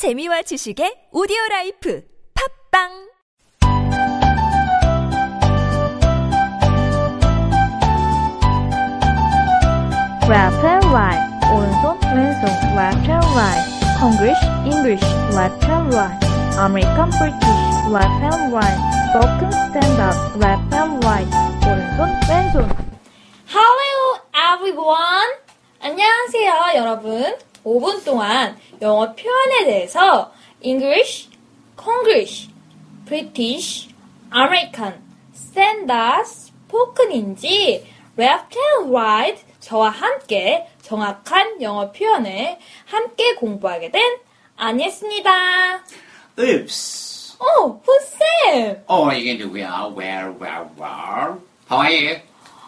재미와 지식의 오디오 라이프 팝빵 left and right, 오른손 왼손 left and right, English English left and right, American British left and right, spoken stand up left and right, 오른손 왼손. Hello everyone. 안녕하세요, 여러분. 5분 동안 영어 표현에 대해서 English, Konglish, British, American, Standard, Spoken인지 Left and Right 저와 함께 정확한 영어 표현을 함께 공부하게 된 아니었습니다. Oops. 어, 훈쌤! Oh, you can do well, well, well, well. How are you?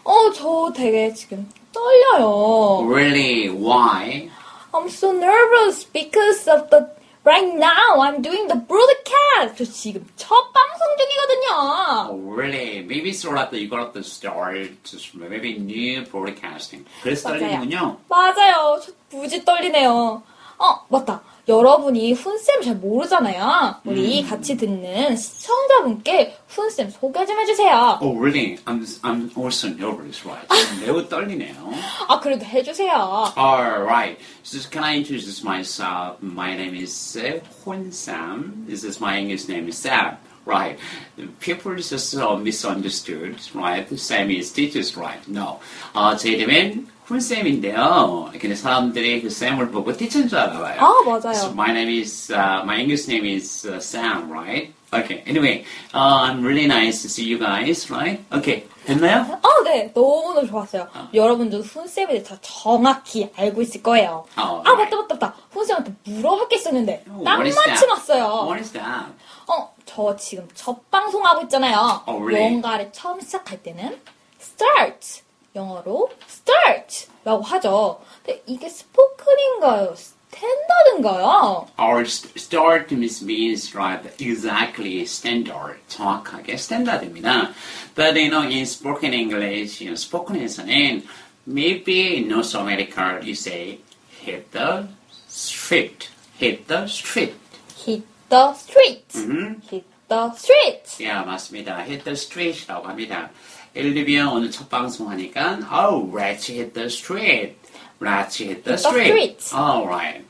어, 저 되게 지금 떨려요. Really? Why? I'm so nervous because of the right now I'm doing the broadcast. 저 지금 첫 방송 중이거든요. Oh, really? Maybe so that you got to start just maybe new broadcasting. 그래서 맞아요. 떨리는군요. 맞아요. 저 무지 떨리네요. 어, 맞다. 여러분이 훈쌤 잘 모르잖아요. 우리 같이 듣는 시청자분께 훈쌤 소개 좀 해주세요. Oh, really? I'm, I'm also nervous, right? 매우 떨리네요. 아, 그래도 해주세요. Alright. So can I introduce myself? My name is uh, Hon Sam. This is my English name is Sam. Right. People just uh, misunderstood, right? Sam is teachers, right? No. 어, 제 이름은 훈쌤인데요. 근데 사람들이 그 쌤을 보고 teacher인 줄 알아봐요. 아, 맞아요. So my name is, uh, my English name is uh, Sam, right? Okay. Anyway, uh, I'm really nice to see you guys, right? Okay. 됐나요? 아, 네. 너무너무 좋았어요. 여러분들도 훈쌤에 대해 다 정확히 알고 있을 거예요. 어, 아, 네. 맞다, 맞다, 맞다. 훈쌤한테 물어볼 게 있었는데. Oh, 딱 what is 마침 that? 왔어요. What is that? 어, 저 지금 첫 방송하고 있잖아요. Oh, really? 뭔가를 처음 시작할 때는 start. 영어로 start. 라고 하죠. 근데 이게 스포큰인가요? 스탠다드인가요? Our st- start means, means right exactly standard 정확하게 스탠다드입니다. But you know in spoken English, you know, spoken에서는 maybe in North America you say hit the street, hit the street. hit the street. 음, hit the street. 예, 맞습니다. hit the street이라고 합니다. 예를 들면 오늘 첫 방송 하니까 oh, let's hit the street. Let's hit the street. Alright.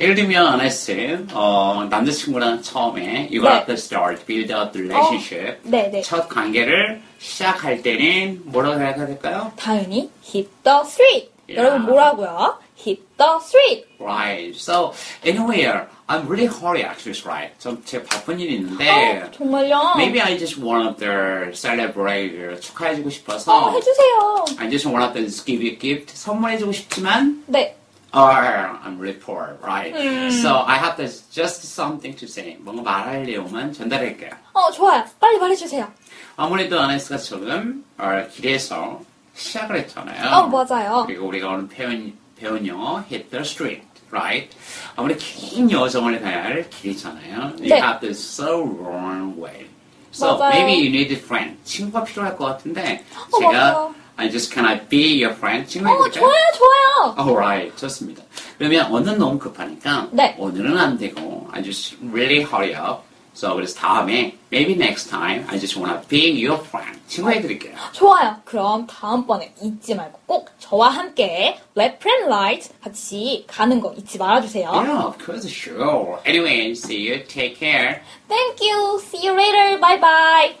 예를 들면 S 어, 남자친구랑 처음에 you got 네. to start build up the relationship. 네, 네. 첫 관계를 시작할 때는 뭐라고 해야 될까요? 당연히 hit the street. 야. 여러분 뭐라고요? hit the street. Right. So anywhere, I'm really hurry actually, right? 좀제 바쁜 일이 있는데. 어, 정말요? Maybe I just want to celebrate 축하해주고 어, 싶어서 해주세요. I just want to give you a gift 선물해주고 싶지만 네. or I'm really poor, right? So I have to just something to say 뭔가 말할 내용만 전달할게요. 어, 좋아요. 빨리 말해주세요. 아무래도 아네스가 지금 어, 길에서 시작을 했잖아요. 어, 맞아요. 그리고 우리가 오늘 배운 배운 영어 hit the street, right? 아무리 긴 여정을 가야 할 길이잖아요. You 네. have the so long way. So 맞아요. maybe you need a friend. 친구가 필요할 것 같은데 어, 제가 맞아요. I just can I be your friend? 친구 어, 해볼까요? 좋아요, 좋아요. Alright, 좋습니다. 그러면 오늘 너무 급하니까 네. 오늘은 안 되고 I just really hurry up. So 그래서 다음에 maybe next time I just wanna be your friend. 친구 해드릴게요. 좋아요. 그럼 다음번에 잊지 말고 꼭 저와 함께 left and right 같이 가는 거 잊지 말아주세요. Yeah, of course, sure. Anyway, see you. Take care. Thank you. See you later. Bye bye.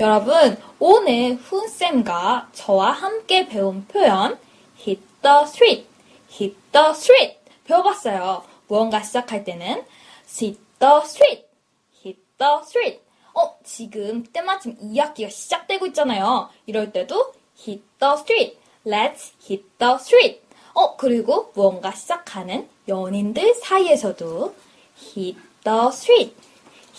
여러분, 오늘 훈쌤과 저와 함께 배운 표현 hit the street, hit the street 배워봤어요. 무언가 시작할 때는 hit the street, hit the street. 어, 지금 때마침 2학기가 시작되고 있잖아요. 이럴 때도 hit the street, let's hit the street. 어, 그리고 무언가 시작하는 연인들 사이에서도 hit the street,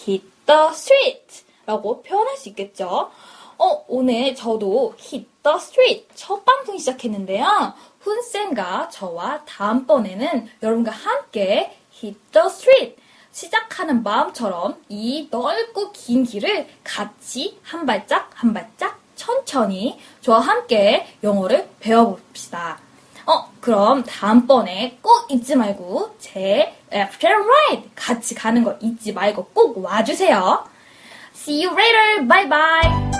hit the street 라고 표현할 수 있겠죠. 어, 오늘 저도 hit the street 첫 방송 시작했는데요. 훈쌤과 저와 다음번에는 여러분과 함께 hit the street 시작하는 마음처럼 이 넓고 긴 길을 같이 한 발짝 한 발짝 천천히 저와 함께 영어를 배워봅시다. 어, 그럼 다음번에 꼭 잊지 말고 제 After Ride 같이 가는 거 잊지 말고 꼭 와주세요. See you later. Bye bye.